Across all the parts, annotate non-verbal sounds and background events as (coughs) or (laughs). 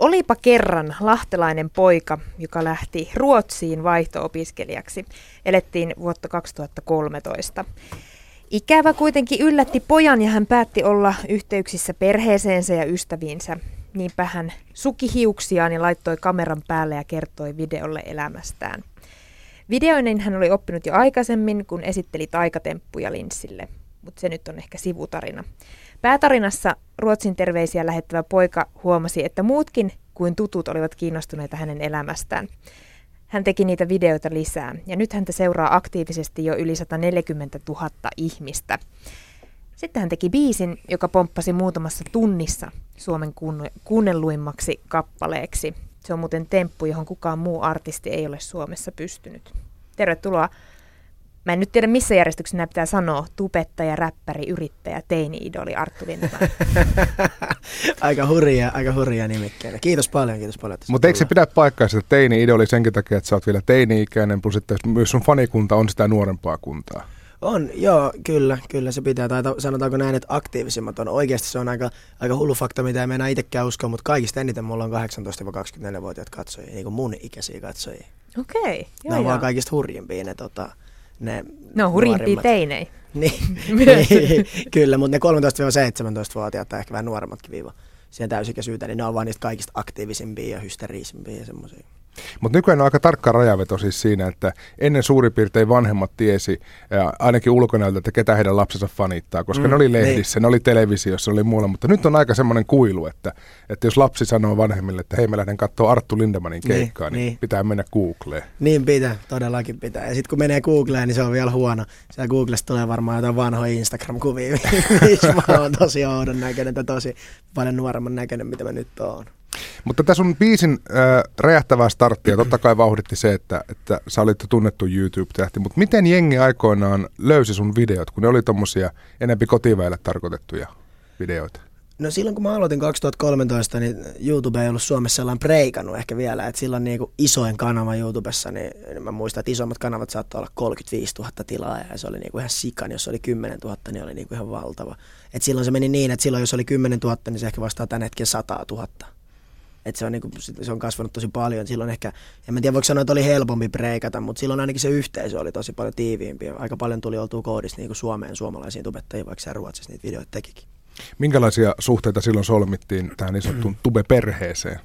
Olipa kerran lahtelainen poika, joka lähti Ruotsiin vaihto-opiskelijaksi. Elettiin vuotta 2013. Ikävä kuitenkin yllätti pojan ja hän päätti olla yhteyksissä perheeseensä ja ystäviinsä. Niinpä hän suki hiuksiaan ja laittoi kameran päälle ja kertoi videolle elämästään. Videoinnin hän oli oppinut jo aikaisemmin, kun esitteli taikatemppuja linssille, mutta se nyt on ehkä sivutarina. Päätarinassa Ruotsin terveisiä lähettävä poika huomasi, että muutkin kuin tutut olivat kiinnostuneita hänen elämästään. Hän teki niitä videoita lisää ja nyt häntä seuraa aktiivisesti jo yli 140 000 ihmistä. Sitten hän teki biisin, joka pomppasi muutamassa tunnissa Suomen kuunnelluimmaksi kappaleeksi. Se on muuten temppu, johon kukaan muu artisti ei ole Suomessa pystynyt. Tervetuloa Mä en nyt tiedä, missä järjestyksessä nämä pitää sanoa. Tubettaja, räppäri, yrittäjä, teini-idoli Arttu (laughs) aika hurja, aika hurja nimikkeitä. Kiitos paljon, kiitos paljon. Mutta eikö se pidä paikkaa että teini-idoli senkin takia, että sä oot vielä teini-ikäinen, plus että myös sun fanikunta on sitä nuorempaa kuntaa? On, joo, kyllä, kyllä se pitää. Tai sanotaanko näin, että aktiivisimmat on. Oikeasti se on aika, aika hullu fakta, mitä en mennä itsekään uskoa, mutta kaikista eniten mulla on 18-24-vuotiaat katsojia, niin kuin mun ikäisiä katsojia. Okei, okay, joo, Ne on joo. vaan kaikista hurjimpia ne tota, ne No hurjimpia teinei. (laughs) niin, (laughs) niin, kyllä, mutta ne 13-17-vuotiaat tai ehkä vähän nuoremmatkin viiva siihen täysikäisyyteen, niin ne on vaan niistä kaikista aktiivisimpia ja hysteerisimpiä ja semmoisia. Mutta nykyään on aika tarkka rajaveto siis siinä, että ennen suurin piirtein vanhemmat tiesi ainakin ulkonäöltä, että ketä heidän lapsensa fanittaa, koska mm, ne oli lehdissä, niin. ne oli televisiossa, ne oli muualla, mutta nyt on aika semmoinen kuilu, että, että jos lapsi sanoo vanhemmille, että hei mä lähden katsoa Arttu Lindemanin niin, keikkaa, niin, niin, niin pitää mennä Googleen. Niin pitää, todellakin pitää. Ja sitten kun menee Googleen, niin se on vielä huono. Siellä Googlesta tulee varmaan jotain vanhoja Instagram-kuvia, missä (laughs) mä oon tosi oudon näköinen tai tosi paljon nuoremman näköinen, mitä mä nyt oon. Mutta tässä on biisin äh, räjähtävää starttia. Totta kai vauhditti se, että, että sä olit tunnettu YouTube-tähti, mutta miten jengi aikoinaan löysi sun videot, kun ne oli tommosia enempi kotiväille tarkoitettuja videoita? No silloin kun mä aloitin 2013, niin YouTube ei ollut Suomessa sellainen preikannut ehkä vielä, että silloin niin kuin isoin kanava YouTubessa, niin mä muistan, että isommat kanavat saattoi olla 35 000 tilaa ja se oli niin kuin ihan sikan, jos oli 10 000, niin oli niin kuin ihan valtava. Et silloin se meni niin, että silloin jos oli 10 000, niin se ehkä vastaa tämän hetken 100 000 että se on, niinku, se on kasvanut tosi paljon. Silloin ehkä, en mä tiedä voiko sanoa, että oli helpompi breikata, mutta silloin ainakin se yhteisö oli tosi paljon tiiviimpi. Aika paljon tuli oltua koodista niin Suomeen suomalaisiin tubettajia, vaikka se Ruotsissa niitä videoita tekikin. Minkälaisia suhteita silloin solmittiin tähän niin sanottuun (clears throat) tube-perheeseen?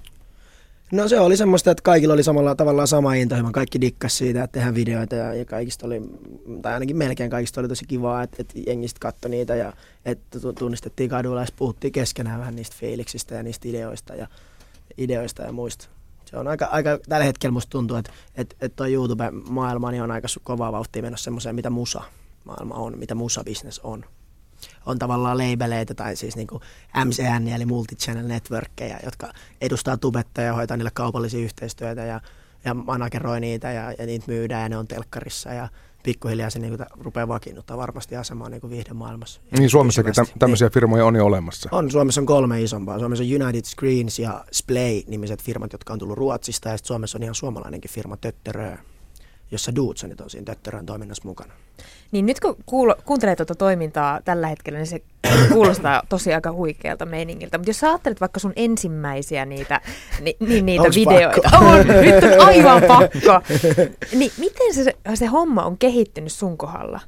No se oli semmoista, että kaikilla oli samalla tavallaan sama intohimo. Kaikki dikkas siitä, että tehdään videoita ja, ja kaikista oli, tai ainakin melkein kaikista oli tosi kivaa, että, että jengistä katsoi niitä ja että tunnistettiin kadulla ja puhuttiin keskenään vähän niistä fiiliksistä ja niistä ideoista. Ja ideoista ja muista. Se on aika, aika tällä hetkellä musta tuntuu, että, että, että tuo YouTube-maailma niin on aika kovaa vauhtia menossa semmoiseen, mitä musa-maailma on, mitä musa-business on. On tavallaan labeleita tai siis niin MCN eli Multichannel Networkkeja, jotka edustaa tubetta ja hoitaa niille kaupallisia yhteistyötä ja, ja manageroi niitä ja, ja niitä myydään ja ne on telkkarissa ja pikkuhiljaa se niin kuin, rupeaa vakiinnuttaa varmasti asemaa niin kuin maailmassa. Niin Suomessakin tä- tämmöisiä niin. firmoja on jo olemassa. On, Suomessa on kolme isompaa. Suomessa on United Screens ja Splay-nimiset firmat, jotka on tullut Ruotsista ja Suomessa on ihan suomalainenkin firma Tötterö, jossa Dudsonit on siinä Tötterön toiminnassa mukana. Niin nyt kun kuulo, kuuntelee tuota toimintaa tällä hetkellä, niin se (coughs) kuulostaa tosi aika huikealta meiningiltä. Mutta jos sä ajattelet vaikka sun ensimmäisiä niitä, ni, ni, niitä Onks videoita. Pakko? On, nyt on (laughs) aivan pakko. Niin miten se, se homma on kehittynyt sun kohdalla?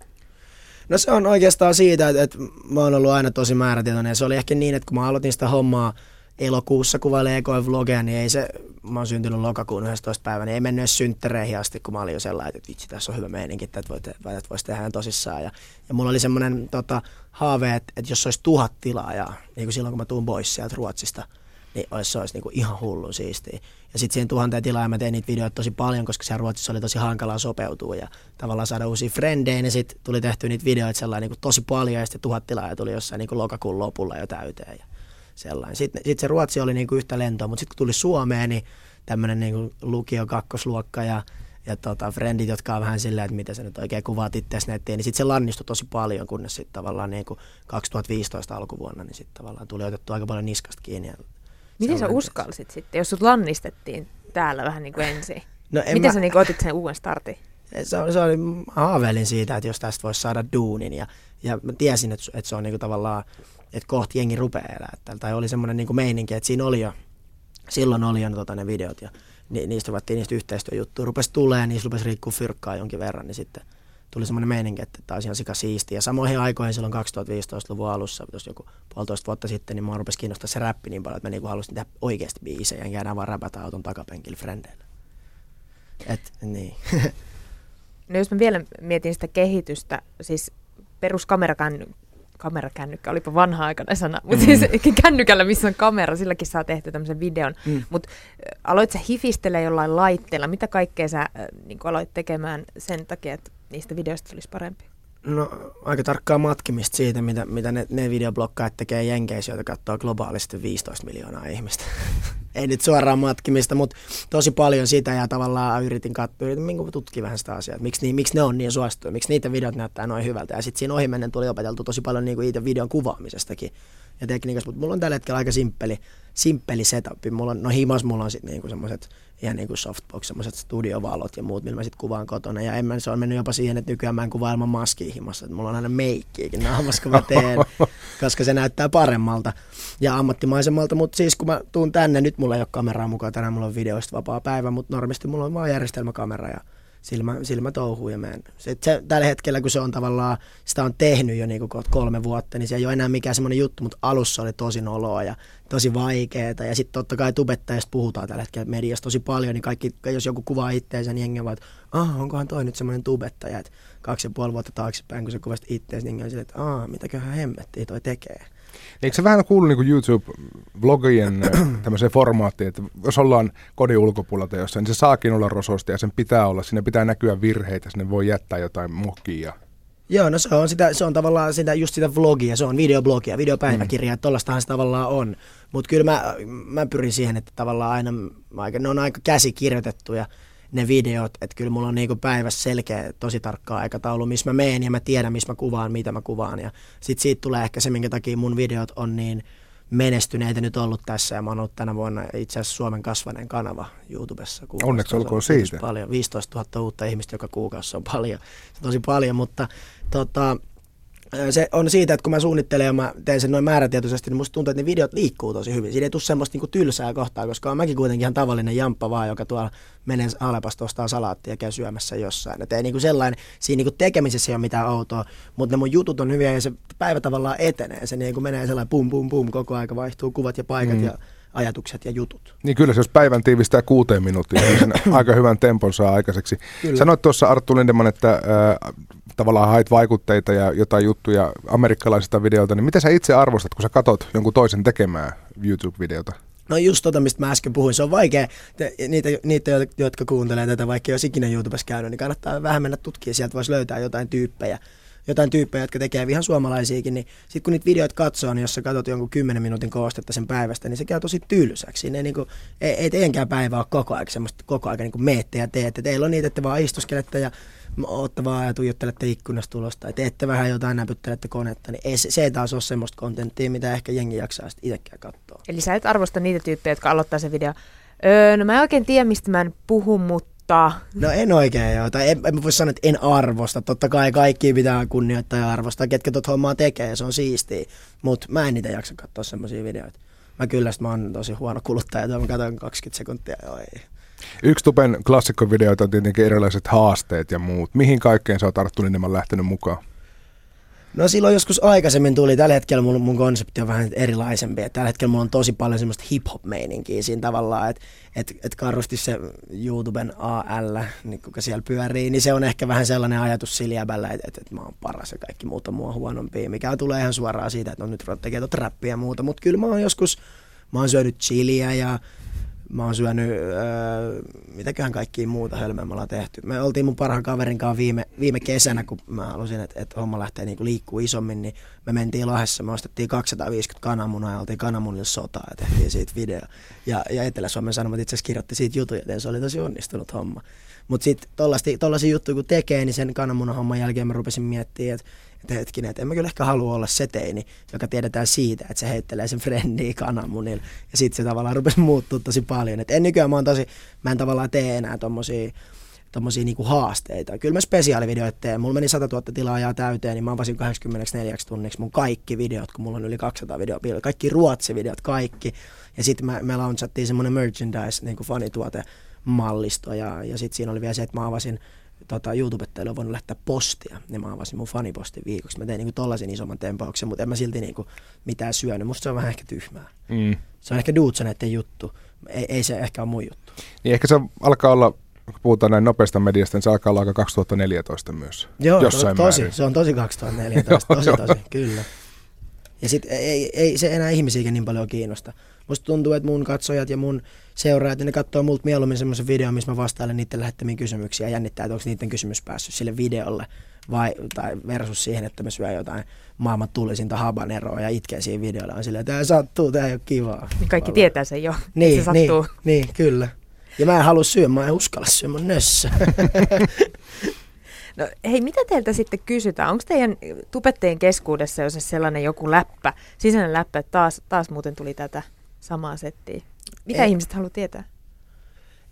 No se on oikeastaan siitä, että, että mä oon ollut aina tosi määrätietoinen. Ja se oli ehkä niin, että kun mä aloitin sitä hommaa elokuussa kuvailee ekoin vlogeja, niin ei se, mä oon syntynyt lokakuun 11. päivä, niin ei mennyt edes synttereihin asti, kun mä olin jo sellainen, että vitsi, tässä on hyvä meininki, että voit, että voisi tehdä tosissaan. Ja, ja mulla oli semmoinen tota, haave, että, että jos olisi tuhat tilaajaa, niin kuin silloin kun mä tuun pois sieltä Ruotsista, niin olisi, se olisi niin kuin ihan hullu siistiä. Ja sitten siihen tuhanteen tilaajaan mä tein niitä videoita tosi paljon, koska siellä Ruotsissa oli tosi hankalaa sopeutua ja tavallaan saada uusia frendejä, niin sitten tuli tehty niitä videoita sellainen niin kuin tosi paljon ja sitten tuhat tilaajaa tuli jossain niin kuin lokakuun lopulla jo täyteen. Ja sellainen. Sitten sit se Ruotsi oli niinku yhtä lentoa, mutta sitten kun tuli Suomeen, niin tämmöinen niinku lukio kakkosluokka ja, ja tota, frendit, jotka on vähän silleen, että miten sä nyt oikein kuvaat itseäsi nettiin, niin sitten se lannistui tosi paljon, kunnes sitten tavallaan niinku 2015 alkuvuonna, niin sitten tavallaan tuli otettu aika paljon niskasta kiinni. Ja miten sä uskalsit sitten, jos sut lannistettiin täällä vähän niin kuin (laughs) ensin? No miten mä... sä niin otit sen uuden startin? Se, se oli, haaveilin siitä, että jos tästä voisi saada duunin ja, ja mä tiesin, että, että se on niinku tavallaan että kohti jengi rupeaa elää täällä. Tai oli semmoinen niin meininki, että siinä oli jo silloin oli jo tota, ne videot ja ni, niistä ruvettiin niistä yhteistyöjuttuja. Rupesi tulee niistä rupesi riikkuu fyrkkaa jonkin verran, niin sitten tuli semmoinen meininki, että tämä olisi ihan sika siistiä. Ja samoihin aikoihin silloin 2015-luvun alussa, jos joku puolitoista vuotta sitten, niin mua rupesi kiinnostaa se räppi niin paljon, että mä niinku halusin tehdä oikeasti biisejä, enkä enää vaan räpätä auton takapenkillä frendeillä. Et, niin. (laughs) No jos mä vielä mietin sitä kehitystä, siis peruskamerakan kamerakännykkä, olipa vanha-aikainen sana, mutta mm. siis (laughs) kännykällä, missä on kamera, silläkin saa tehty tämmöisen videon. Mm. Mutta aloit sä hifistellä jollain laitteella, mitä kaikkea sä niin aloit tekemään sen takia, että niistä videoista tulisi parempi? No aika tarkkaa matkimista siitä, mitä, mitä ne, ne videoblokkaajat tekee Jenkeissä, joita katsoo globaalisti 15 miljoonaa ihmistä. (laughs) Ei nyt suoraan matkimista, mutta tosi paljon sitä ja tavallaan yritin katsoa, yritin niin tutkia vähän sitä asiaa, että miksi, niin, miksi ne on niin suosittuja, miksi niitä videot näyttää noin hyvältä. Ja sitten siinä ohimennen tuli opeteltu tosi paljon niin kuin itse videon kuvaamisestakin ja tekniikasta, mutta mulla on tällä hetkellä aika simppeli, simppeli setup. Mulla on, no himas mulla on sitten niinku semmoiset ihan niin kuin softbox, semmoiset studiovalot ja muut, millä mä sitten kuvaan kotona. Ja en mä, se on mennyt jopa siihen, että nykyään mä en kuvaa ilman maskiin himassa. Että mulla on aina meikkiäkin naamassa, kun mä teen, (laughs) koska se näyttää paremmalta ja ammattimaisemmalta. Mutta siis kun mä tuun tänne, nyt mulla ei ole kameraa mukaan, tänään mulla on videoista vapaa päivä, mutta normisti mulla on vaan järjestelmäkamera ja silmä, silmä touhuu ja menen. Se, se, tällä hetkellä, kun se on tavallaan, sitä on tehnyt jo niin kuin kolme vuotta, niin se ei ole enää mikään semmoinen juttu, mutta alussa oli tosi noloa ja tosi vaikeaa. Ja sitten totta kai tubettajista puhutaan tällä hetkellä mediassa tosi paljon, niin kaikki, jos joku kuvaa itteensä, niin jengi vaan, että ah, onkohan toi nyt semmoinen tubettaja, että kaksi ja puoli vuotta taaksepäin, kun se kuvasi itteensä, niin jengi että ah, mitäköhän hemmettiä toi tekee. Eikö se vähän kuulu niin YouTube-vlogien (clears throat) tämmöiseen formaattiin, että jos ollaan kodin ulkopuolelta jossain, niin se saakin olla rososti ja sen pitää olla, sinne pitää näkyä virheitä, sinne voi jättää jotain mokia. Joo, no se on, sitä, se on tavallaan sitä, just sitä vlogia, se on videoblogia, videopäiväkirjaa, mm. tollastahan se tavallaan on. Mutta kyllä mä, mä pyrin siihen, että tavallaan aina, ne on aika käsikirjoitettuja ne videot, että kyllä mulla on niinku päivässä selkeä, tosi tarkka aikataulu, missä mä meen ja mä tiedän, missä mä kuvaan, mitä mä kuvaan. Ja sit siitä tulee ehkä se, minkä takia mun videot on niin menestyneitä nyt ollut tässä ja mä oon ollut tänä vuonna itse asiassa Suomen kasvaneen kanava YouTubessa. Onneksi olkoon siitä. Paljon, 15 000 uutta ihmistä joka kuukausi on paljon, se on tosi paljon, mutta tota, se on siitä, että kun mä suunnittelen ja mä teen sen noin määrätietoisesti, niin musta tuntuu, että ne videot liikkuu tosi hyvin. Siinä ei tule semmoista niinku tylsää kohtaa, koska on mäkin kuitenkin ihan tavallinen jamppa vaan, joka tuolla menee Alepasta ostaa salaattia ja käy syömässä jossain. Et ei niinku sellainen, siinä niinku tekemisessä ei ole mitään outoa, mutta ne mun jutut on hyviä ja se päivä tavallaan etenee. Se niinku menee sellainen pum pum pum, koko aika vaihtuu kuvat ja paikat mm. ja ajatukset ja jutut. Niin kyllä, se jos päivän tiivistää kuuteen minuuttiin, niin sen (coughs) aika hyvän tempon saa aikaiseksi. Kyllä. Sanoit tuossa Arttu Lindeman, että äh, tavallaan hait vaikutteita ja jotain juttuja amerikkalaisista videolta, niin miten sä itse arvostat, kun sä katot jonkun toisen tekemää YouTube-videota? No just tota, mistä mä äsken puhuin, se on vaikea, te, niitä, niitä, jotka kuuntelee tätä, vaikka ei olisi ikinä YouTubessa käynyt, niin kannattaa vähän mennä tutkia, sieltä voisi löytää jotain tyyppejä, jotain tyyppejä, jotka tekee ihan suomalaisiakin, niin sitten kun niitä videoita katsoo, niin jos sä katsot jonkun 10 minuutin koostetta sen päivästä, niin se käy tosi tylsäksi. Ne niin kuin, ei, ei teidänkään päivä ole koko ajan semmoista koko ajan niin meette ja teette. Teillä on niitä, että vaan istuskelette ja ootte vaan ja tuijottelette ikkunasta tulosta ja teette vähän jotain, näpyttelette konetta, niin ei, se ei taas ole semmoista kontenttia, mitä ehkä jengi jaksaa sitten itsekään katsoa. Eli sä et arvosta niitä tyyppejä, jotka aloittaa se video. Öö, no mä en oikein tiedä, mistä mä en puhu, mutta arvostaa? No en oikein joo, tai en, en voi sanoa, että en arvosta. Totta kai kaikki pitää kunnioittaa ja arvostaa, ketkä tuota hommaa tekee, ja se on siistiä. Mutta mä en niitä jaksa katsoa semmoisia videoita. Mä kyllä, mä oon tosi huono kuluttaja, mä katson 20 sekuntia, joo ei. Yksi Tupen klassikkovideoita on tietenkin erilaiset haasteet ja muut. Mihin kaikkeen sä oot Arttu Lindeman lähtenyt mukaan? No silloin joskus aikaisemmin tuli, tällä hetkellä mun, mun konsepti on vähän erilaisempi. Et tällä hetkellä mulla on tosi paljon semmoista hip-hop-meininkiä siinä tavallaan, että et, et karrusti se YouTuben AL, niin kuka siellä pyörii, niin se on ehkä vähän sellainen ajatus siljäbällä, että et, et mä oon paras ja kaikki muut on mua huonompi, mikä tulee ihan suoraan siitä, että no nyt tekee trappia ja muuta, mutta kyllä mä oon joskus, mä oon syönyt chiliä ja Mä oon syönyt, öö, mitäköhän kaikkia muuta hölmöä me ollaan tehty. Me oltiin mun parhaan kaverin kanssa viime, viime kesänä, kun mä halusin, että, että homma lähtee niinku liikkuu isommin, niin me mentiin Lahdessa, me ostettiin 250 kananmunaa ja oltiin kananmunille sotaa ja tehtiin siitä video. Ja, ja Etelä-Suomen Sanomat itse asiassa kirjoitti siitä jutuja, että se oli tosi onnistunut homma. Mutta sitten tollaisia juttuja kun tekee, niin sen kananmunan homman jälkeen mä rupesin miettimään, että että hetkinen, että en mä kyllä ehkä halua olla se teini, joka tiedetään siitä, että se heittelee sen frendiä kananmunilla. Ja sitten se tavallaan rupesi muuttua tosi paljon. Et en nykyään mä tosi, mä en tavallaan tee enää tommosia tommosia niinku haasteita. Kyllä mä spesiaalivideoita teen. Mulla meni 100 000 tilaajaa täyteen, niin mä avasin 84 tunniksi mun kaikki videot, kun mulla on yli 200 videoa. Kaikki ruotsivideot, kaikki. Ja sitten me, launchattiin semmoinen merchandise, niin kuin fanituote mallisto. Ja, ja sitten siinä oli vielä se, että mä avasin tota, YouTube-teille on voinut lähettää postia, niin mä avasin mun fanipostin viikoksi. Mä tein niinku tollasen isomman tempauksen, mutta en mä silti niinku mitään syönyt. Musta se on vähän ehkä tyhmää. Mm. Se on ehkä duutsaneiden juttu. Ei, ei se ehkä ole mun juttu. Niin ehkä se alkaa olla, kun puhutaan näin nopeasta mediasta, niin se alkaa olla aika 2014 myös. Joo, jossain to, tosi, määrin. se on tosi 2014, (laughs) tosi tosi, kyllä. Ja sitten ei, ei se enää ihmisiäkin niin paljon kiinnosta. Musta tuntuu, että mun katsojat ja mun seuraajat, ne katsoo multa mieluummin semmoisen videon, missä mä vastailen niiden lähettämiin kysymyksiä ja jännittää, että onko niiden kysymys päässyt sille videolle vai, tai versus siihen, että me syö jotain maailman tullisinta habaneroa ja itkee siinä videolla. On silleen, että tämä sattuu, tämä ei ole kivaa. Niin kaikki Valla. tietää sen jo, niin, se niin, sattuu. Niin, niin, kyllä. Ja mä en halua syödä, mä en uskalla syödä mun nössä. (laughs) No hei, mitä teiltä sitten kysytään? Onko teidän tubettajien keskuudessa jo se sellainen joku läppä, sisäinen läppä, että taas, taas muuten tuli tätä samaa settiä? Mitä ei, ihmiset haluaa tietää?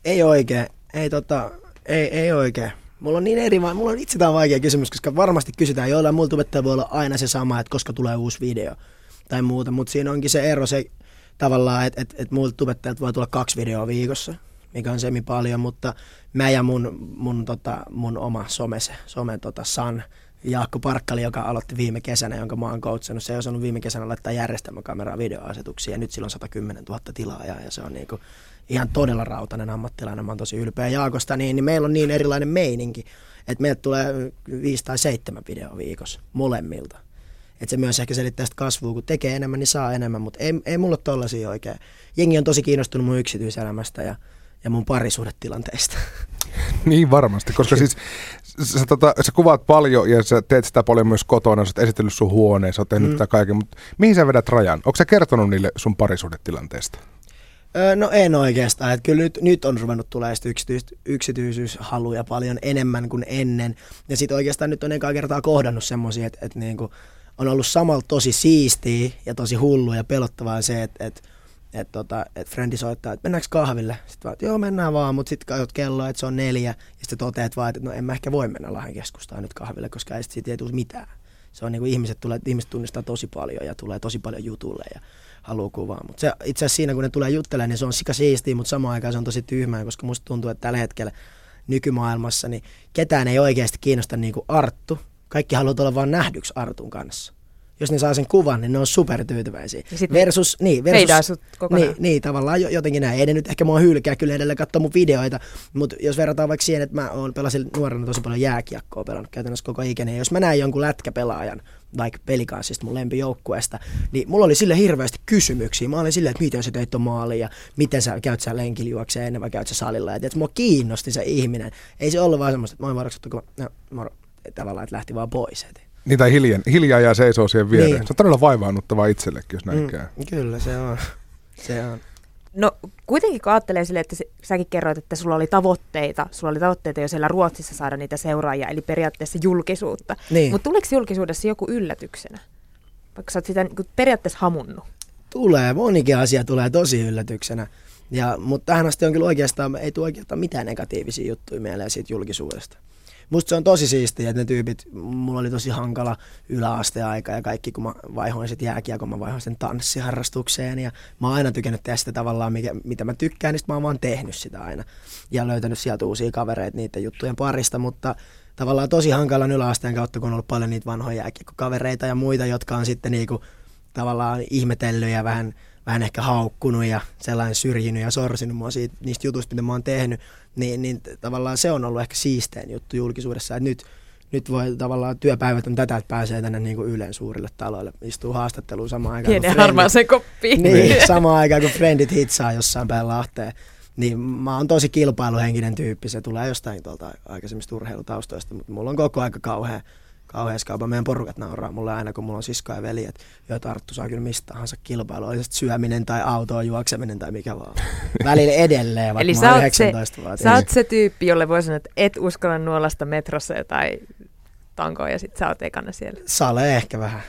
Ei oikein. Ei, tota, ei, ei oikein. Mulla on niin eri, mulla on itse tämä vaikea kysymys, koska varmasti kysytään, joilla mulla tubettaja voi olla aina se sama, että koska tulee uusi video tai muuta, mutta siinä onkin se ero se tavallaan, että et, et muilta tubettajat voi tulla kaksi videoa viikossa, mikä on semi paljon, mutta mä ja mun, mun, tota, mun oma some, some tota San, Jaakko Parkkali, joka aloitti viime kesänä, jonka mä oon coachannut, se ei osannut viime kesänä laittaa järjestelmäkameraa videoasetuksia ja nyt sillä on 110 000 tilaajaa ja se on niinku ihan todella rautainen ammattilainen, mä oon tosi ylpeä Jaakosta, niin, niin meillä on niin erilainen meininki, että meiltä tulee viisi tai seitsemän videoa viikossa molemmilta. Että se myös ehkä selittää sitä kasvua, kun tekee enemmän, niin saa enemmän, mutta ei, ei mulla ole tollasia oikein. Jengi on tosi kiinnostunut mun yksityiselämästä ja, ja mun parisuhdetilanteesta. (laughs) Niin varmasti, koska siis sä, tota, sä kuvaat paljon ja sä teet sitä paljon myös kotona, sä oot esitellyt sun huoneen, sä oot tehnyt mm. tätä kaiken, mutta mihin sä vedät rajan? Onko sä kertonut niille sun parisuhdetilanteesta? Öö, no en oikeastaan. Että kyllä nyt, nyt on ruvennut tulee yksityis, yksityisyyshaluja paljon enemmän kuin ennen. Ja sitten oikeastaan nyt on ekaa kertaa kohdannut semmoisia, että, että niinku on ollut samalla tosi siistiä ja tosi hullu ja pelottavaa se, että, että että tota, et frendi soittaa, että mennäänkö kahville? Sitten vaan, että joo mennään vaan, mutta sitten katsot kelloa, että se on neljä. Ja sitten toteat vaan, että no en mä ehkä voi mennä Lahden keskustaan nyt kahville, koska ei siitä ei tule mitään. Se on niin kuin ihmiset, tulee, ihmiset tunnistaa tosi paljon ja tulee tosi paljon jutulle ja haluaa kuvaa. Mutta se, itse asiassa siinä, kun ne tulee juttelemaan, niin se on sika siistiä, mutta samaan aikaan se on tosi tyhmää, koska musta tuntuu, että tällä hetkellä nykymaailmassa niin ketään ei oikeasti kiinnosta niin kuin Arttu. Kaikki haluaa olla vain nähdyksi Artun kanssa jos ne saa sen kuvan, niin ne on supertyytyväisiä. Versus, niin, versus, niin, niin, tavallaan jotenkin näin. Ei ne nyt ehkä mua hylkää kyllä edelleen katsoa mun videoita, mutta jos verrataan vaikka siihen, että mä oon pelasin nuorena tosi paljon jääkiekkoa pelannut käytännössä koko ikäni, jos mä näen jonkun lätkäpelaajan, vaikka pelikanssista mun lempijoukkueesta, niin mulla oli sille hirveästi kysymyksiä. Mä olin silleen, että miten sä teit ton maali ja miten sä käyt sä lenkillä ennen vai käyt sä salilla. Ja tiiä, mua kiinnosti se ihminen. Ei se ollut vaan semmoista, että moi moro, no, moro, tavallaan, että lähti vaan pois. Et niin tai hiljaa, hiljaa jää seisoo siihen viereen. Niin. Se on todella vaivaannuttavaa itsellekin, jos näin mm, käy. Kyllä, se on. se on. No kuitenkin kun ajattelee sille, että säkin kerroit, että sulla oli tavoitteita, sulla oli tavoitteita jo siellä Ruotsissa saada niitä seuraajia, eli periaatteessa julkisuutta. Niin. Mutta tuleeko julkisuudessa joku yllätyksenä? Vaikka sä oot sitä niin periaatteessa hamunnut. Tulee, monikin asia tulee tosi yllätyksenä. Ja, mutta tähän asti on kyllä oikeastaan, ei tule oikeastaan mitään negatiivisia juttuja mieleen siitä julkisuudesta musta se on tosi siistiä, että ne tyypit, mulla oli tosi hankala yläasteaika ja kaikki, kun mä vaihoin sitten jääkiekon, mä vaihoin sen tanssiharrastukseen ja mä oon aina tykännyt tehdä sitä tavallaan, mikä, mitä mä tykkään, niin mä oon vaan tehnyt sitä aina ja löytänyt sieltä uusia kavereita niiden juttujen parista, mutta tavallaan tosi hankala yläasteen kautta, kun on ollut paljon niitä vanhoja jääkiekkokavereita ja muita, jotka on sitten niinku tavallaan ihmetellyt ja vähän vähän ehkä haukkunut ja sellainen syrjinyt ja sorsinut mua siitä, niistä jutuista, mitä mä oon tehnyt, niin, niin tavallaan se on ollut ehkä siistein juttu julkisuudessa, että nyt, nyt voi tavallaan työpäivät on tätä, että pääsee tänne niin kuin Ylen suurille taloille, istuu haastatteluun samaan aikaan. Pienen harmaaseen koppiin. Niin, (laughs) samaan aikaan kun frendit hitsaa jossain päin Lahteen. Niin mä oon tosi kilpailuhenkinen tyyppi, se tulee jostain tuolta aikaisemmista urheilutaustoista, mutta mulla on koko aika kauhean kauhean skaupa. Meidän porukat nauraa mulle aina, kun mulla on sisko ja veli, että jo Arttu saa kyllä mistä tahansa kilpailu, oli syöminen tai autoa juokseminen tai mikä vaan. (laughs) Välillä edelleen, vaikka Eli mä 19 se, Sä oot se tyyppi, jolle voi sanoa, että et uskalla nuolasta metrossa tai tankoa ja sit sä oot ekana siellä. Sale ehkä vähän.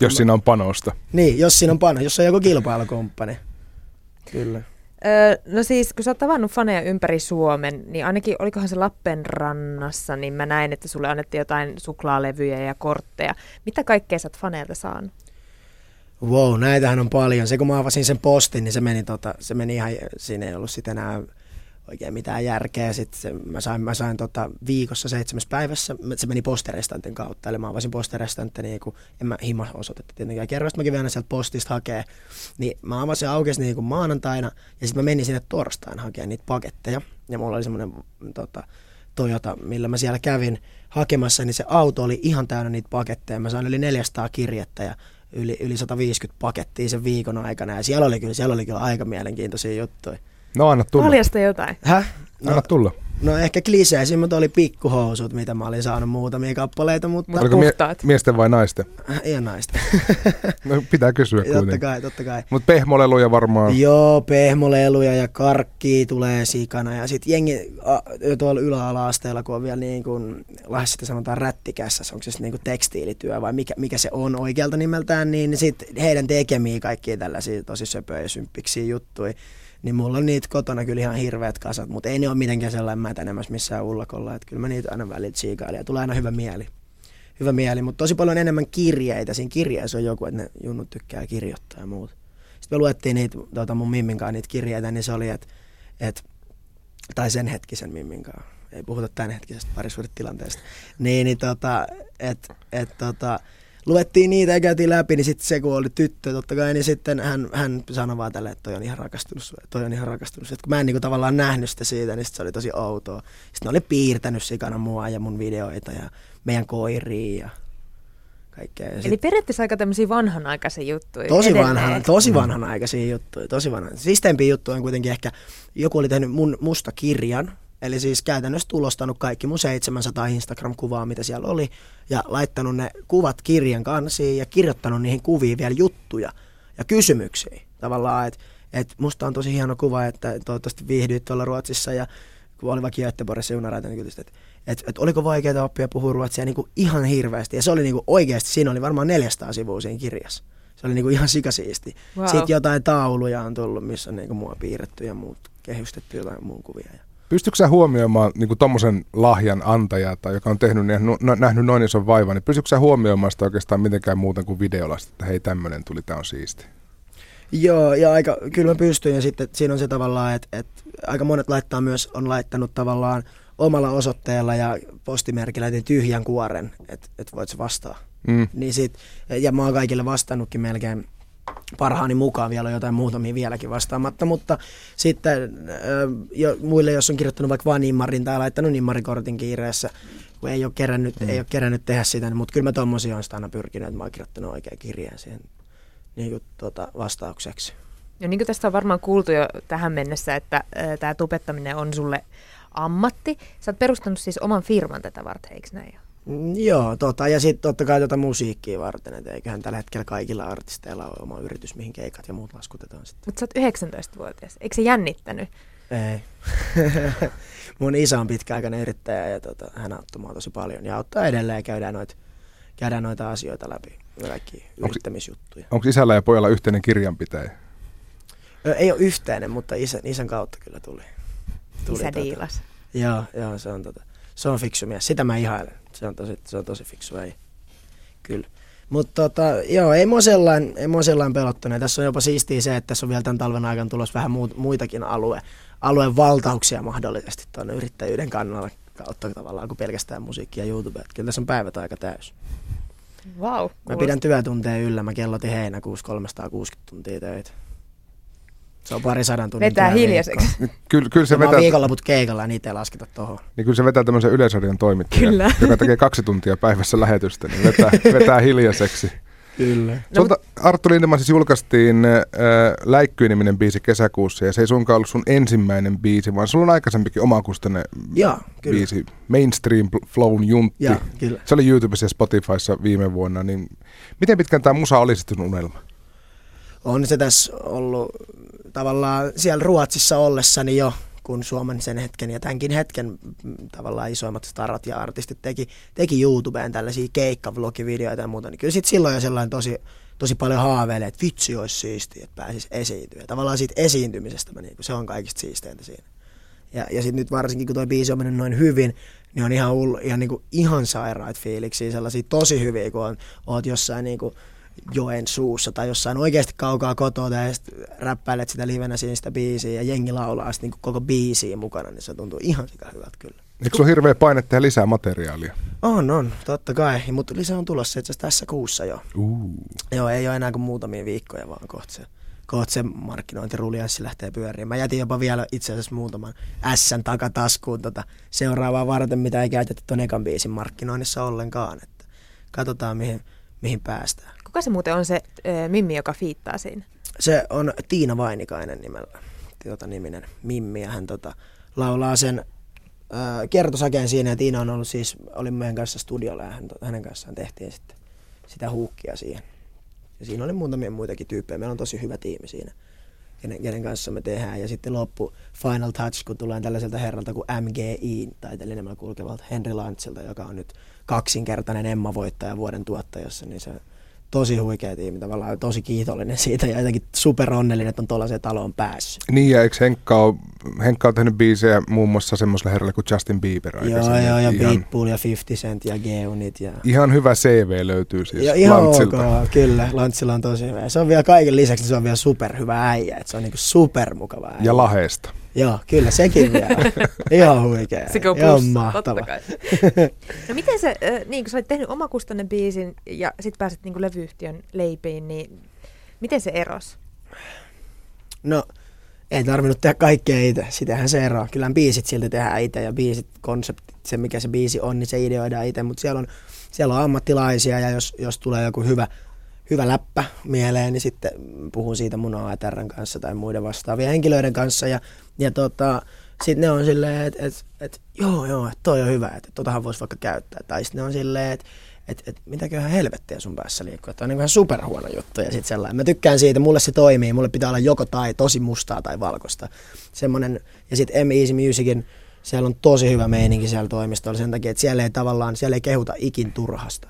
Jos siinä on panosta. Niin, jos siinä on pano, jos on joku kilpailukumppani. Kyllä. Öö, no siis, kun sä oot tavannut faneja ympäri Suomen, niin ainakin olikohan se Lappenrannassa, niin mä näin, että sulle annettiin jotain suklaalevyjä ja kortteja. Mitä kaikkea sä oot faneilta saanut? Wow, näitähän on paljon. Se kun mä avasin sen postin, niin se meni, tota, se meni ihan, siinä ei ollut sitten enää oikein mitään järkeä. Sitten mä sain, mä sain tota, viikossa seitsemäs päivässä, se meni posterestantin kautta. Eli mä avasin posterestantin, niin kun, en mä hima osoitetta tietenkään kerro, mä kävin aina sieltä postista hakee. Niin mä avasin aukesi niin maanantaina ja sitten mä menin sinne torstaina hakemaan niitä paketteja. Ja mulla oli semmoinen tota, Toyota, millä mä siellä kävin hakemassa, niin se auto oli ihan täynnä niitä paketteja. Mä sain yli 400 kirjettä ja yli, yli 150 pakettia sen viikon aikana. Ja siellä oli kyllä, siellä oli kyllä aika mielenkiintoisia juttuja. No anna tulla. Paljasta jotain. Häh? No, anna tulla. No ehkä kliseisimmät oli pikkuhousut, mitä mä olin saanut muutamia kappaleita, mutta... Oliko mie- miesten vai naisten? Ei naisten. (laughs) no pitää kysyä kuitenkin. Totta kai, totta kai. Mutta pehmoleluja varmaan. Joo, pehmoleluja ja karkkia tulee sikana. Ja sitten jengi a, tuolla yläala-asteella, kun on vielä niin kuin, Lahdessa sanotaan rättikässä, onko se niin kuin tekstiilityö vai mikä, mikä se on oikealta nimeltään, niin sitten heidän tekemiä kaikkia tällaisia tosi söpöjä ja symppiksi juttuja niin mulla on niitä kotona kyllä ihan hirveät kasat, mutta ei ne ole mitenkään sellainen mätänemässä missään ullakolla, että kyllä mä niitä aina välillä tsiikailin ja tulee aina hyvä mieli. Hyvä mieli, mutta tosi paljon enemmän kirjeitä. Siinä kirjeessä on joku, että ne junnut tykkää kirjoittaa ja muuta. Sitten me luettiin niitä, tuota mun mimminkaan niitä kirjeitä, niin se oli, että, että tai sen hetkisen mimminkaan, ei puhuta tämän hetkisestä parisuudetilanteesta, niin, niin tota, että, että tota, luettiin niitä ja käytiin läpi, niin sitten se kun oli tyttö totta kai, niin sitten hän, hän sanoi vaan tälle, että toi on ihan rakastunut, toi on ihan rakastunut. Sitten kun mä en niin tavallaan nähnyt sitä siitä, niin se oli tosi outoa. Sitten ne oli piirtänyt sikana mua ja mun videoita ja meidän koiria ja kaikkea. Ja sit... Eli periaatteessa aika tämmöisiä vanhanaikaisia juttuja. Tosi, vanhan, tosi vanhanaikaisia juttuja, tosi vanhan. Siisteimpiä juttuja on kuitenkin ehkä, joku oli tehnyt mun musta kirjan, Eli siis käytännössä tulostanut kaikki mun 700 Instagram-kuvaa, mitä siellä oli, ja laittanut ne kuvat kirjan kansiin ja kirjoittanut niihin kuviin vielä juttuja ja kysymyksiä. Tavallaan, että et musta on tosi hieno kuva, että toivottavasti viihdyit tuolla Ruotsissa ja kun oli vaikka Göteborgissa junaraita, niin että et, et oliko vaikeaa oppia puhua ruotsia niin kuin ihan hirveästi. Ja se oli niin kuin oikeasti, siinä oli varmaan 400 sivua siinä kirjassa. Se oli niin kuin ihan sikasiisti. Wow. Sitten jotain tauluja on tullut, missä on niin kuin mua piirretty ja muut kehystetty jotain muun kuvia. Ja Pystytkö sä huomioimaan niin tuommoisen lahjan antajaa, tai joka on tehnyt niin, no, nähnyt noin ison vaivan, niin pystytkö sä huomioimaan sitä oikeastaan mitenkään muuten kuin videolasta, että hei tämmöinen tuli, tämä on siisti? Joo, ja aika, kyllä mä pystyn, ja sitten siinä on se tavallaan, että, että aika monet laittaa myös, on laittanut tavallaan omalla osoitteella ja postimerkillä niin tyhjän kuoren, että, että voit se vastaa. Mm. Niin sit, ja mä oon kaikille vastannutkin melkein parhaani mukaan vielä on jotain muutamia vieläkin vastaamatta, mutta sitten jo, muille, jos on kirjoittanut vaikka vain nimmarin tai laittanut nimmarikortin kiireessä, kun ei ole kerännyt, mm. ei ole kerännyt tehdä sitä, niin, mutta kyllä mä tuommoisia olen sitä aina pyrkinyt, että mä oon kirjoittanut oikein kirjeen siihen niin kuin, tuota, vastaukseksi. Ja niin kuin tästä on varmaan kuultu jo tähän mennessä, että tämä tupettaminen on sulle ammatti. Sä oot perustanut siis oman firman tätä varten, eikö näin ole? Joo, tota, ja sitten totta kai tuota musiikkia varten, että eiköhän tällä hetkellä kaikilla artisteilla ole oma yritys, mihin keikat ja muut laskutetaan sitten. Mutta sä oot 19-vuotias, eikö se jännittänyt? Ei. (laughs) Mun isä on pitkäaikainen yrittäjä ja tota, hän auttoi mua tosi paljon ja auttaa edelleen ja käydään noita, käydään noita asioita läpi, kaikki yrittämisjuttuja. Onko isällä ja pojalla yhteinen kirjanpitäjä? Ei ole yhteinen, mutta isän, isän kautta kyllä tuli. tuli Isä tota, diilas. Joo, joo, se on, tota, se on fiksu mies. Sitä mä ihailen. Se on tosi, se on tosi fiksu ei. Kyllä. Mutta tota, joo, ei mua sellainen, ei mua sellainen pelottunut. Tässä on jopa siistiä se, että tässä on vielä tämän talven aikana tulossa vähän muut, muitakin alue, alueen valtauksia mahdollisesti tuonne yrittäjyyden kannalla kautta tavallaan kuin pelkästään musiikkia ja YouTube. Että kyllä tässä on päivät aika täys. Wow, mä pidän työtunteja yllä. Mä kellotin heinäkuussa 360 tuntia töitä. Se on pari sadan tunnin Vetää hiljaiseksi. Kyllä, kyllä se vetää... viikonloput keikalla, niin niitä ei lasketa tuohon. Niin kyllä se vetää tämmöisen yleisradion toimittaja, kyllä. joka tekee kaksi tuntia päivässä lähetystä, niin vetää, (laughs) vetää hiljaiseksi. Kyllä. Sulta, Arttu Lindemann, siis julkaistiin äh, Läikkyy-niminen biisi kesäkuussa, ja se ei suinkaan ollut sun ensimmäinen biisi, vaan sulla on aikaisempikin omakustanne ja, biisi, Mainstream Flown Juntti. Ja, kyllä. Se oli YouTubessa ja Spotifyssa viime vuonna, niin miten pitkään tämä musa oli sitten unelma? On se tässä ollut tavallaan siellä Ruotsissa ollessani jo, kun Suomen sen hetken ja tämänkin hetken mm, tavallaan isoimmat starat ja artistit teki, teki YouTubeen tällaisia keikkavlogivideoita ja muuta, niin kyllä sit silloin jo sellainen tosi, tosi paljon haaveilee, että vitsi olisi siistiä, että pääsisi esiintyä. Tavallaan siitä esiintymisestä mä, niin se on kaikista siisteintä siinä. Ja, ja sitten nyt varsinkin, kun tuo biisi on mennyt noin hyvin, niin on ihan, ihan, niin kuin, ihan sairaat fiiliksiä, sellaisia tosi hyviä, kun on, oot jossain niin kuin, joen suussa tai jossain oikeasti kaukaa kotoa ja sitten räppäilet sitä livenä siinä sitä biisiä ja jengi laulaa sitten niin koko biisiä mukana, niin se tuntuu ihan sika hyvältä kyllä. Eikö se ole hirveä paine tehdä lisää materiaalia? On, on, totta kai. Mutta lisää on tulossa itse tässä kuussa jo. Uh. Joo, ei ole enää kuin muutamia viikkoja, vaan kohta se, kohta se markkinointirulianssi lähtee pyöriin. Mä jätin jopa vielä itse asiassa muutaman S takataskuun tota seuraavaa varten, mitä ei käytetty tuon ekan biisin markkinoinnissa ollenkaan. Että katsotaan, mihin, mihin päästään. Kuka se muuten on se äh, Mimmi, joka fiittaa siinä? Se on Tiina Vainikainen nimellä, tota, niminen Mimmi, ja hän tota, laulaa sen äh, kertosakeen siinä, ja Tiina on ollut siis, oli meidän kanssa studiolla, ja hän, hänen kanssaan tehtiin sitten sitä huukkia siihen. Ja siinä oli muutamia muitakin tyyppejä, meillä on tosi hyvä tiimi siinä, kenen, kenen kanssa me tehdään. Ja sitten loppu Final Touch, kun tulee tällaiselta herralta kuin MGI, tai tällä kulkevalta Henry Lantsilta, joka on nyt kaksinkertainen Emma-voittaja vuoden tuottajassa, niin se tosi huikea tiimi, tavallaan tosi kiitollinen siitä ja jotenkin super onnellinen, että on tuollaiseen taloon päässyt. Niin ja eikö Henkka ole, Henkka on tehnyt biisejä muun muassa semmoiselle herralle kuin Justin Bieber Joo, joo, ja ihan, Beatpool ja 50 Cent ja Geunit. Ja... Ihan hyvä CV löytyy siis ja, ihan Lantsilta. ok, kyllä, Lantsilla on tosi hyvä. Ja se on vielä kaiken lisäksi, se on vielä super hyvä äijä, että se on niinku super mukava äijä. Ja laheesta. Joo, kyllä sekin vielä. Ihan huikea. Sekin on plus, mahtava. (laughs) no miten se, niin kun sä olit tehnyt omakustanne biisin ja sitten pääsit niin levyyhtiön leipiin, niin miten se eros? No, ei tarvinnut tehdä kaikkea itse. Sitähän se eroaa. Kyllä biisit silti tehdään itse ja biisit, konseptit, se mikä se biisi on, niin se ideoidaan itse. Mutta siellä on, siellä on ammattilaisia ja jos, jos tulee joku hyvä, hyvä läppä mieleen, niin sitten puhun siitä mun ATRn kanssa tai muiden vastaavien henkilöiden kanssa. Ja, ja tota, sitten ne on silleen, että et, et, joo, joo, että toi on hyvä, että totahan voisi vaikka käyttää. Tai sitten ne on silleen, että et, et, mitäköhän helvettiä sun päässä liikkuu. Että on niin ihan superhuono juttu ja sitten sellainen. Mä tykkään siitä, mulle se toimii, mulle pitää olla joko tai tosi mustaa tai valkoista. Semmonen, ja sitten M Easy Musicin, siellä on tosi hyvä meininki siellä toimistolla sen takia, että siellä ei tavallaan, siellä ei kehuta ikin turhasta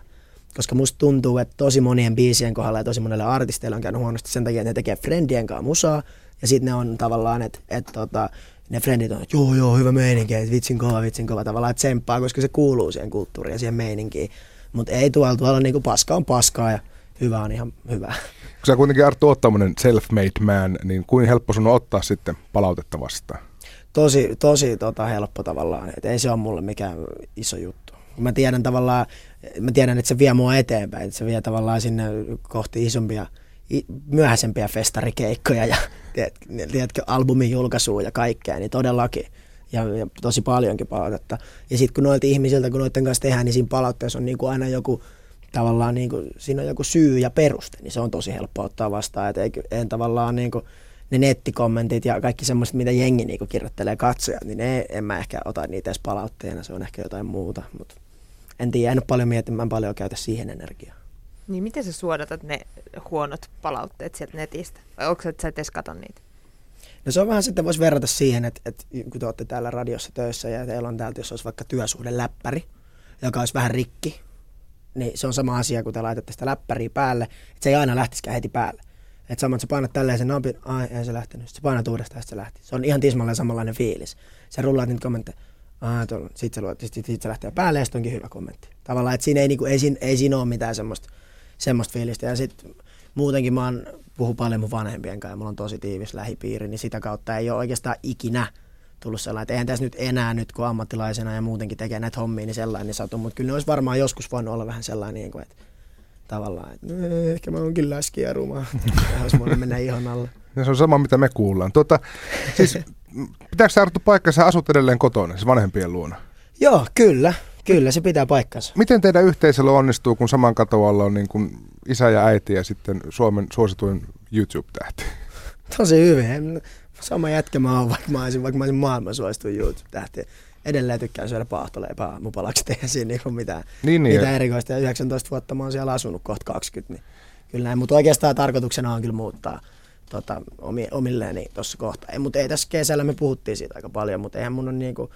koska musta tuntuu, että tosi monien biisien kohdalla ja tosi monelle artisteille on käynyt huonosti sen takia, että ne tekee friendien kanssa musaa, ja sitten ne on tavallaan, että et, tota, ne friendit on, että joo joo, hyvä meininki, että vitsin kova, vitsin kova, tavallaan tsemppaa, koska se kuuluu siihen kulttuuriin ja siihen meininkiin. Mutta ei tuolla, tuolla niinku paska on paskaa ja hyvä on ihan hyvä. Kun sä kuitenkin Arttu oot tämmöinen self-made man, niin kuin helppo sun on ottaa sitten palautetta vastaan? Tosi, tosi tota, helppo tavallaan, että ei se ole mulle mikään iso juttu. Mä tiedän tavallaan, mä tiedän, että se vie mua eteenpäin, että se vie tavallaan sinne kohti isompia, myöhäisempiä festarikeikkoja ja tiedätkö, albumin julkaisuja ja kaikkea, niin todellakin. Ja, ja tosi paljonkin palautetta. Ja sitten kun noilta ihmisiltä, kun noiden kanssa tehdään, niin siinä palautteessa on niin kuin aina joku, tavallaan niin kuin, siinä on joku syy ja peruste, niin se on tosi helppo ottaa vastaan. Että ei, en tavallaan niin kuin, ne nettikommentit ja kaikki semmoiset, mitä jengi niin kuin kirjoittelee katsojat, niin ne, en mä ehkä ota niitä edes palautteena, se on ehkä jotain muuta. Mutta en tiedä, en ole paljon miettimään, paljon käytä siihen energiaa. Niin miten sä suodatat ne huonot palautteet sieltä netistä? Vai onko sä, että sä et edes kato niitä? No se on vähän sitten, voisi verrata siihen, että, että kun te olette täällä radiossa töissä ja teillä on täältä, jos olisi vaikka työsuhde läppäri, joka olisi vähän rikki, niin se on sama asia, kun te laitatte sitä läppäriä päälle, että se ei aina lähtisikään heti päälle. Että samoin, että sä painat tälleen sen napin, ai ei se lähtenyt, sä painat uudestaan, se lähti. Se on ihan tismalleen samanlainen fiilis. Sä rullaat niitä kommentteja, Ah, sitten se, luot, sit, sit se lähtee päälle ja sitten onkin hyvä kommentti. Tavallaan, että siinä ei, niinku, ei, siinä, ei siinä ole mitään semmoista, semmoista fiilistä. Ja sitten muutenkin mä oon, puhun paljon mun vanhempien kanssa ja mulla on tosi tiivis lähipiiri, niin sitä kautta ei ole oikeastaan ikinä tullut sellainen, että eihän tässä nyt enää nyt kun ammattilaisena ja muutenkin tekee näitä hommia, niin sellainen niin satu, mutta kyllä ne olisi varmaan joskus voinut olla vähän sellainen, niin kuin, että tavallaan, että no, ehkä mä oonkin läski ja ruma, (laughs) olisi mennä ihon alle. Ja se on sama, mitä me kuullaan. Tuota, siis (laughs) pitääkö sä Arttu paikka, sä asut edelleen kotona, siis vanhempien luona? Joo, kyllä. Kyllä, se pitää paikkansa. Miten teidän yhteisöllä onnistuu, kun saman katoalla on niin kuin isä ja äiti ja sitten Suomen suosituin YouTube-tähti? Tosi hyvin. Sama jätkä mä oon, vaikka mä olisin, vaikka mä olisin maailman suosituin YouTube-tähti. Edelleen tykkään syödä paahtoleipää aamupalaksi, tehdä siinä niin mitään, niin, niin, mitään erikoista. Ja 19 vuotta mä oon siellä asunut, kohta 20, niin kyllä näin. Mutta oikeastaan tarkoituksena on kyllä muuttaa tota, omilleeni tuossa kohtaa. Mutta ei tässä kesällä, me puhuttiin siitä aika paljon, mutta eihän mun on niinku,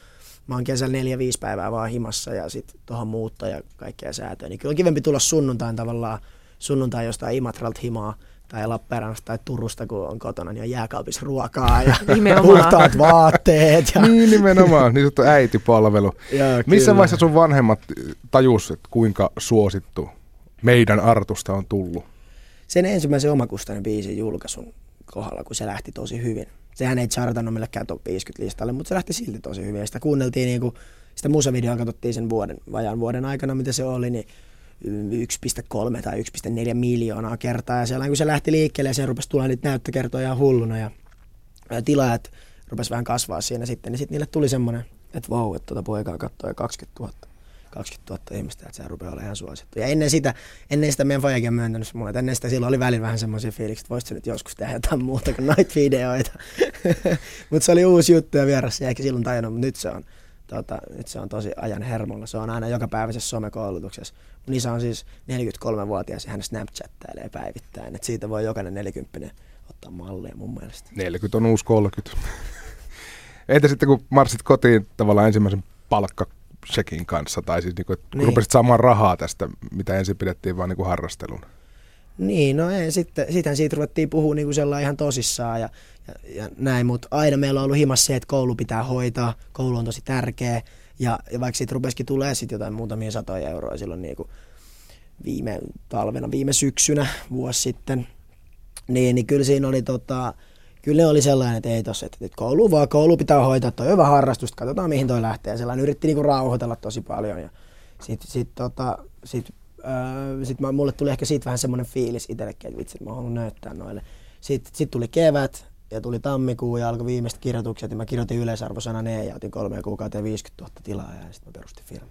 mä oon kesällä neljä, viisi päivää vaan himassa ja sitten tuohon muuttaa ja kaikkea säätöä. Niin kyllä on kivempi tulla sunnuntain tavallaan sunnuntai jostain Imatralta himaa tai Lappeenrannasta tai Turusta, kun on kotona, niin on jääkaapissa ruokaa ja (laughs) puhtaat vaatteet. Ja... Niin nimenomaan, (laughs) niin sanottu äitipalvelu. Joo, Missä kyllä. vaiheessa sun vanhemmat tajus, että kuinka suosittu meidän Artusta on tullut? Sen ensimmäisen omakustainen biisin julkaisun kohdalla, kun se lähti tosi hyvin. Sehän ei chartannut millekään top 50 listalle, mutta se lähti silti tosi hyvin. Ja sitä kuunneltiin, niin kuin, sitä musavideoa katsottiin sen vuoden, vajaan vuoden aikana, mitä se oli, niin 1,3 tai 1,4 miljoonaa kertaa. Ja siellä kun se lähti liikkeelle ja se rupesi tulla niitä näyttökertoja ihan hulluna ja, ja tilaajat rupesi vähän kasvaa siinä sitten, niin sitten niille tuli semmoinen, että vau, että tuota poikaa katsoi 20 000. 20 000 ihmistä, että se rupeaa olemaan ihan suosittu. Ja ennen sitä, ennen sitä meidän fajakin on myöntänyt mulle, että ennen sitä silloin oli välillä vähän semmoisia fiilikset, että voisitko nyt joskus tehdä jotain muuta kuin noita videoita. (laughs) mutta se oli uusi juttu ja vieressä, ja ehkä silloin tajunnut, mutta nyt se on, tota, nyt se on tosi ajan hermolla. Se on aina joka päiväisessä somekoulutuksessa. Mun isä on siis 43-vuotias ja hän snapchattailee päivittäin. Et siitä voi jokainen 40 ottaa mallia mun mielestä. 40 on uusi 30. (laughs) Entä sitten kun marssit kotiin tavallaan ensimmäisen palkka Shekin kanssa, tai siis niinku, niin. rupesit saamaan rahaa tästä, mitä ensin pidettiin vaan niinku harrastelun? Niin, no ei, sitten, sitten siitä ruvettiin puhua niinku sellainen ihan tosissaan ja, ja, ja näin, mutta aina meillä on ollut himassa se, että koulu pitää hoitaa, koulu on tosi tärkeä, ja, ja vaikka siitä rupesikin tulee sitten jotain muutamia satoja euroa silloin niinku viime talvena, viime syksynä, vuosi sitten, niin, niin kyllä siinä oli tota, kyllä oli sellainen, että ei tossa, että, että koulu vaan, koulu pitää hoitaa, toi hyvä harrastus, katsotaan mihin toi lähtee. Sellainen yritti niinku rauhoitella tosi paljon ja sitten sit, tota, sit, äh, sit mä, mulle tuli ehkä siitä vähän semmoinen fiilis itsellekin, että vitsi, mä haluan näyttää noille. Sitten sit tuli kevät ja tuli tammikuu ja alkoi viimeiset kirjoitukset ja mä kirjoitin yleisarvosana ne ja otin kolme kuukautta ja 50 000 tilaa ja sitten mä perustin firman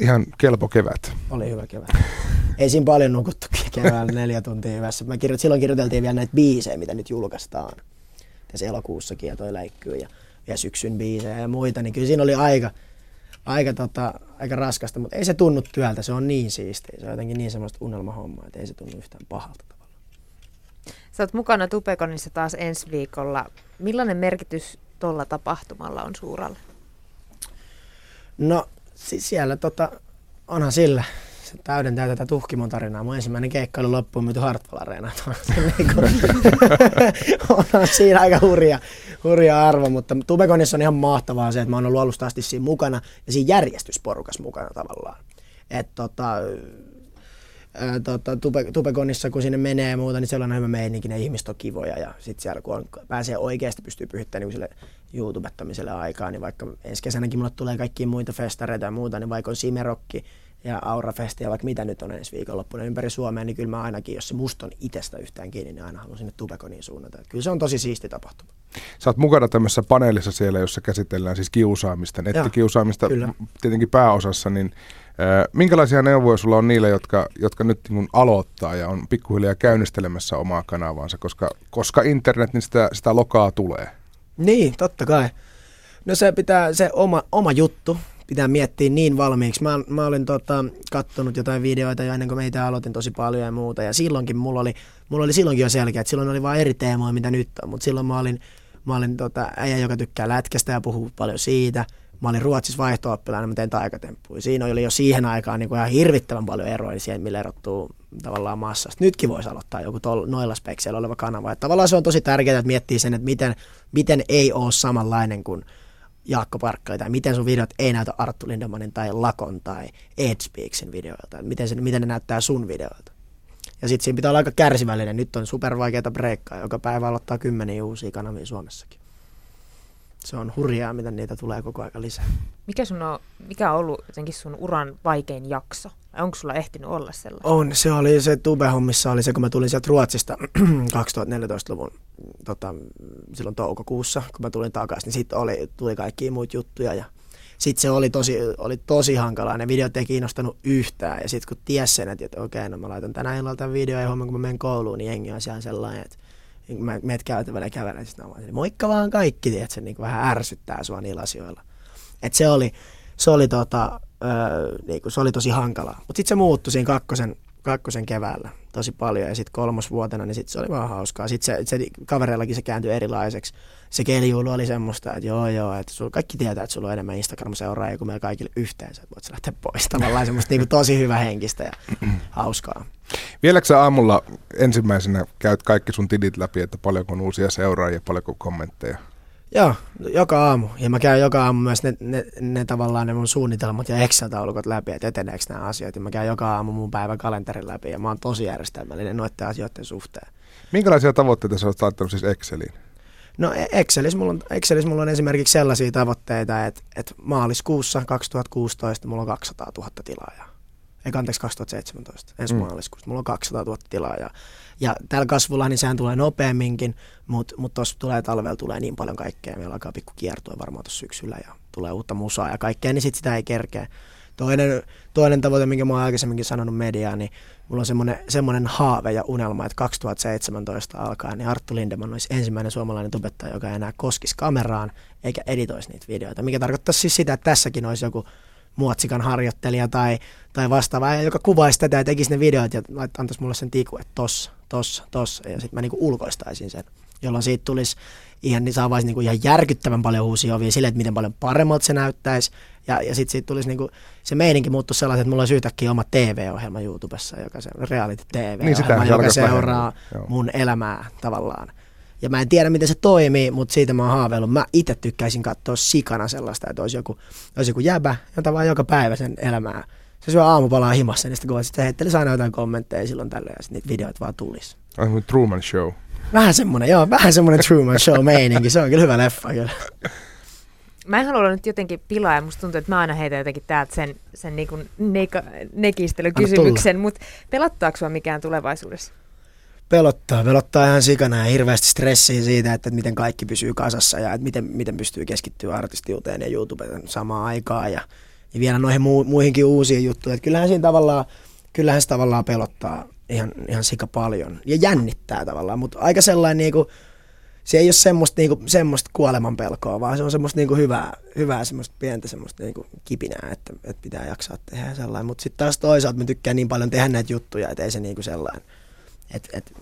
ihan kelpo kevät. Oli hyvä kevät. (laughs) Ei siinä paljon nukuttu keväällä neljä tuntia yhdessä. Mä kirjoit, silloin kirjoiteltiin vielä näitä biisejä, mitä nyt julkaistaan. Tässä elokuussakin ja toi läikkyy ja, ja syksyn biisejä ja muita. Niin kyllä siinä oli aika, aika, tota, aika raskasta, mutta ei se tunnu työltä. Se on niin siistiä. Se on jotenkin niin semmoista unelmahommaa, että ei se tunnu yhtään pahalta tavalla. Sä oot mukana Tupekonissa taas ensi viikolla. Millainen merkitys tuolla tapahtumalla on Suuralle? No siis siellä tota, onhan sillä. Se täydentää tätä tuhkimon tarinaa. Mun ensimmäinen keikka oli loppuun myyty Hartwall Areena. (laughs) Niinku- (laughs) onhan siinä aika hurja, hurja arvo, mutta Tubekonissa on ihan mahtavaa se, että mä oon ollut alusta asti siinä mukana ja siinä järjestysporukas mukana tavallaan. Et tota, ää, tota, Tube, Tubekonissa, kun sinne menee ja muuta, niin siellä on hyvä meininki, ne ihmiset on kivoja ja sitten siellä kun on, pääsee oikeasti pystyy pyhittämään niin sille YouTubettamiselle aikaa, niin vaikka ensi kesänäkin mulle tulee kaikkia muita festareita ja muuta, niin vaikka on Simerokki ja Aurafesti ja vaikka mitä nyt on ensi viikonloppuna ympäri Suomea, niin kyllä mä ainakin, jos se musta on itsestä yhtään kiinni, niin aina haluan sinne Tubekoniin suunnata. Kyllä se on tosi siisti tapahtuma. Sä oot mukana tämmöisessä paneelissa siellä, jossa käsitellään siis kiusaamista, nettikiusaamista Joo, tietenkin pääosassa, niin Minkälaisia neuvoja sulla on niille, jotka, jotka nyt niin aloittaa ja on pikkuhiljaa käynnistelemässä omaa kanavaansa, koska, koska internet, niin sitä, sitä lokaa tulee? Niin, totta kai. No se pitää, se oma, oma juttu pitää miettiä niin valmiiksi. Mä, mä olin tota, kattonut jotain videoita jo ennen kuin meitä aloitin tosi paljon ja muuta. Ja silloinkin mulla oli, mulla oli silloinkin jo selkeä, että silloin oli vain eri teemoja, mitä nyt on. Mutta silloin mä olin, mä olin tota, äijä, joka tykkää lätkästä ja puhuu paljon siitä – mä olin Ruotsissa vaihto mä tein taikatemppuja. Siinä oli jo siihen aikaan niin kuin ihan hirvittävän paljon eroja siihen, millä erottuu tavallaan massasta. Nytkin voisi aloittaa joku tol, noilla spekseillä oleva kanava. Että tavallaan se on tosi tärkeää, että miettii sen, että miten, miten ei ole samanlainen kuin Jaakko Parkkali, tai miten sun videot ei näytä Arttu Lindemanin tai Lakon tai Speaksin videoilta, miten, se, miten ne näyttää sun videoilta. Ja sitten siinä pitää olla aika kärsivällinen. Nyt on supervaikeita breikkaa, joka päivä aloittaa kymmeniä uusia kanavia Suomessakin se on hurjaa, mitä niitä tulee koko ajan lisää. Mikä, sun on, mikä on ollut jotenkin sun uran vaikein jakso? Onko sulla ehtinyt olla sellainen? On, se oli se Tube-hommissa, oli se kun mä tulin sieltä Ruotsista (clears throat) 2014-luvun tota, silloin toukokuussa, kun mä tulin takaisin, niin sitten oli, tuli kaikki muita juttuja ja sitten se oli tosi, oli tosi hankalaa, ne videot ei kiinnostanut yhtään ja sitten kun ties sen, että, että okei, no mä laitan tänä illalla tämän videon ja huomenna kun mä menen kouluun, niin jengi on siellä sellainen, että niin mä meet käytävällä ja kävelen, sitten mä moikka vaan kaikki, tiedät, se niin vähän ärsyttää sua niillä asioilla. Et se oli, se oli, tota, öö, niin kuin, se oli tosi hankalaa. Mutta sitten se muuttui siinä kakkosen, kakkosen keväällä tosi paljon ja sitten kolmosvuotena, niin sitten se oli vaan hauskaa. Sitten se, se kavereillakin se kääntyi erilaiseksi. Se kelijuulu oli semmoista, että joo joo, että sulla, kaikki tietää, että sulla on enemmän Instagram-seuraajia kuin meillä kaikille yhteensä, että voit lähteä pois. Tavallaan semmoista niin kuin tosi hyvä henkistä ja hauskaa. Vieläkö sä aamulla ensimmäisenä käyt kaikki sun tilit läpi, että paljonko on uusia seuraajia, paljonko kommentteja? Joo, joka aamu. Ja mä käyn joka aamu myös ne, ne, ne tavallaan ne mun suunnitelmat ja Excel-taulukot läpi, että eteneekö nämä asiat. Ja mä käyn joka aamu mun päivän kalenterin läpi ja mä oon tosi järjestelmällinen noiden asioiden suhteen. Minkälaisia tavoitteita sä oot laittanut siis Exceliin? No e- Excelissä mulla on, Excelissä mulla on esimerkiksi sellaisia tavoitteita, että, että maaliskuussa 2016 mulla on 200 000 tilaajaa. Ei anteeksi 2017, ensi mm. maaliskuussa. Mulla on 200 000 tilaajaa. Ja tällä kasvulla niin sehän tulee nopeamminkin, mutta mut tuossa tulee talvella tulee niin paljon kaikkea. Meillä alkaa pikku kiertoa varmaan tuossa syksyllä ja tulee uutta musaa ja kaikkea, niin sitten sitä ei kerkeä. Toinen, toinen tavoite, minkä mä oon aikaisemminkin sanonut mediaan, niin mulla on semmoinen, semmoinen haave ja unelma, että 2017 alkaa, niin Arttu Lindeman olisi ensimmäinen suomalainen tubettaja, joka enää koskisi kameraan eikä editoisi niitä videoita. Mikä tarkoittaa siis sitä, että tässäkin olisi joku muotsikan harjoittelija tai, tai vastaava, joka kuvaisi tätä ja tekisi ne videot ja antaisi mulle sen tiku, että tossa, tossa, tossa. Ja sitten mä niinku ulkoistaisin sen, jolloin siitä tulisi ihan, niin saa niinku ihan järkyttävän paljon uusia ovia sille, että miten paljon paremmalta se näyttäisi. Ja, ja sitten siitä tulisi niinku, se meininki muuttuisi sellaiset, että mulla olisi yhtäkkiä oma TV-ohjelma YouTubessa, joka se reality TV-ohjelma, niin joka seuraa mun elämää tavallaan. Ja mä en tiedä, miten se toimii, mutta siitä mä oon haaveillut. Mä itse tykkäisin katsoa sikana sellaista, että olisi joku, olisi joku jäbä, jota vaan joka päivä sen elämää. Se syö aamupalaa himassa, niin sitten kun sitten heittelisi aina jotain kommentteja silloin tällöin, ja niitä videoita vaan tulisi. Aivan Truman Show. Vähän semmoinen, joo, vähän semmoinen Truman Show meininki. Se on kyllä hyvä leffa kyllä. Mä en halua nyt jotenkin pilaa ja musta tuntuu, että mä aina heitän jotenkin täältä sen, sen niinku neka- nekistelykysymyksen, mutta pelottaako sua mikään tulevaisuudessa? pelottaa. Pelottaa ihan sikana ja hirveästi stressiä siitä, että, miten kaikki pysyy kasassa ja että miten, miten pystyy keskittyä artistiuteen ja YouTubeen samaan aikaan ja, ja vielä noihin mu, muihinkin uusiin juttuihin. Että kyllähän siinä tavallaan, kyllähän se tavallaan pelottaa ihan, ihan sika paljon ja jännittää tavallaan, mutta aika sellainen niinku, se ei ole semmoista, niinku, semmoista kuoleman pelkoa, vaan se on semmoista niinku hyvää, hyvää semmoista pientä semmoista niinku kipinää, että, että pitää jaksaa tehdä sellainen. Mutta sitten taas toisaalta mä tykkään niin paljon tehdä näitä juttuja, että ei se niinku sellainen että et,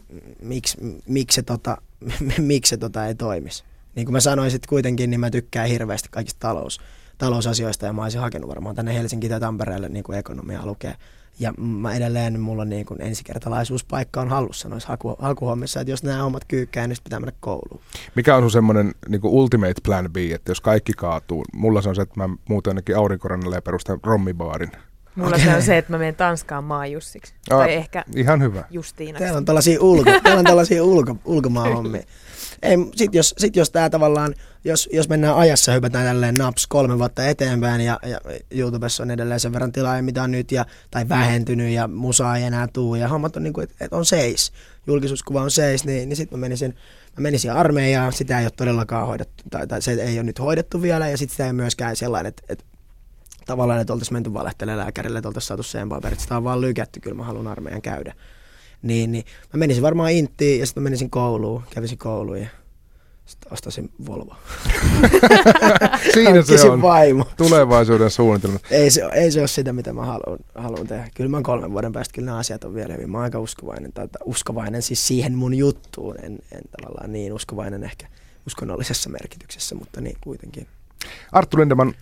miksi, miksi, se, tota, (laughs) miksi se tota ei toimisi. Niin kuin mä sanoin sitten kuitenkin, niin mä tykkään hirveästi kaikista talous, talousasioista ja mä olisin hakenut varmaan tänne Helsinkiin tai Tampereelle niin kuin ekonomiaa lukea. Ja mä edelleen, mulla on niin kuin ensikertalaisuuspaikka on hallussa noissa haku, hakuhommissa, että jos nämä hommat kyykkää, niin pitää mennä kouluun. Mikä on sun semmoinen niin ultimate plan B, että jos kaikki kaatuu? Mulla se on se, että mä muuten ainakin aurinkorannalle ja perustan rommibaarin. Mulla okay. se on se, että mä menen Tanskaan maajussiksi. Oh, tai ehkä ihan hyvä. Justiinaksi. Täällä on tällaisia, ulko, täällä on tällaisia ulko, ulkomaanhommia. (laughs) Ei, sit jos, sit jos tää tavallaan, jos, jos mennään ajassa, hypätään tälleen naps kolme vuotta eteenpäin ja, ja YouTubessa on edelleen sen verran tilaa, mitä on nyt, ja, tai vähentynyt ja musaa ei enää tuu ja hommat on niin kuin, että et on seis, julkisuuskuva on seis, niin, niin sitten mä menisin, mä menisin armeijaan, sitä ei ole todellakaan hoidettu, tai, tai se ei ole nyt hoidettu vielä, ja sitten sitä ei myöskään sellainen, että, että tavallaan, että oltaisiin menty valehtelemaan lääkärille, että oltaisiin saatu sen paperit. Sitä on vaan lykätty, kyllä mä haluan armeijan käydä. Niin, niin mä menisin varmaan Inttiin ja sitten mä menisin kouluun, kävisin kouluun ja sitten ostasin Volvo. (laughs) Siinä se on vaimo. tulevaisuuden suunnitelma. Ei se, ei se ole sitä, mitä mä haluan, haluan tehdä. Kyllä mä kolmen vuoden päästä, kyllä nämä asiat on vielä hyvin. Mä oon aika uskovainen, tai uskovainen siis siihen mun juttuun. En, en tavallaan niin uskovainen ehkä uskonnollisessa merkityksessä, mutta niin kuitenkin. Arttu Lindeman,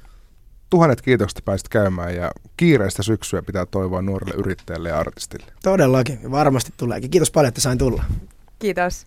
tuhannet kiitokset, että pääsit käymään ja kiireistä syksyä pitää toivoa nuorelle yrittäjälle ja artistille. Todellakin, varmasti tuleekin. Kiitos paljon, että sain tulla. Kiitos.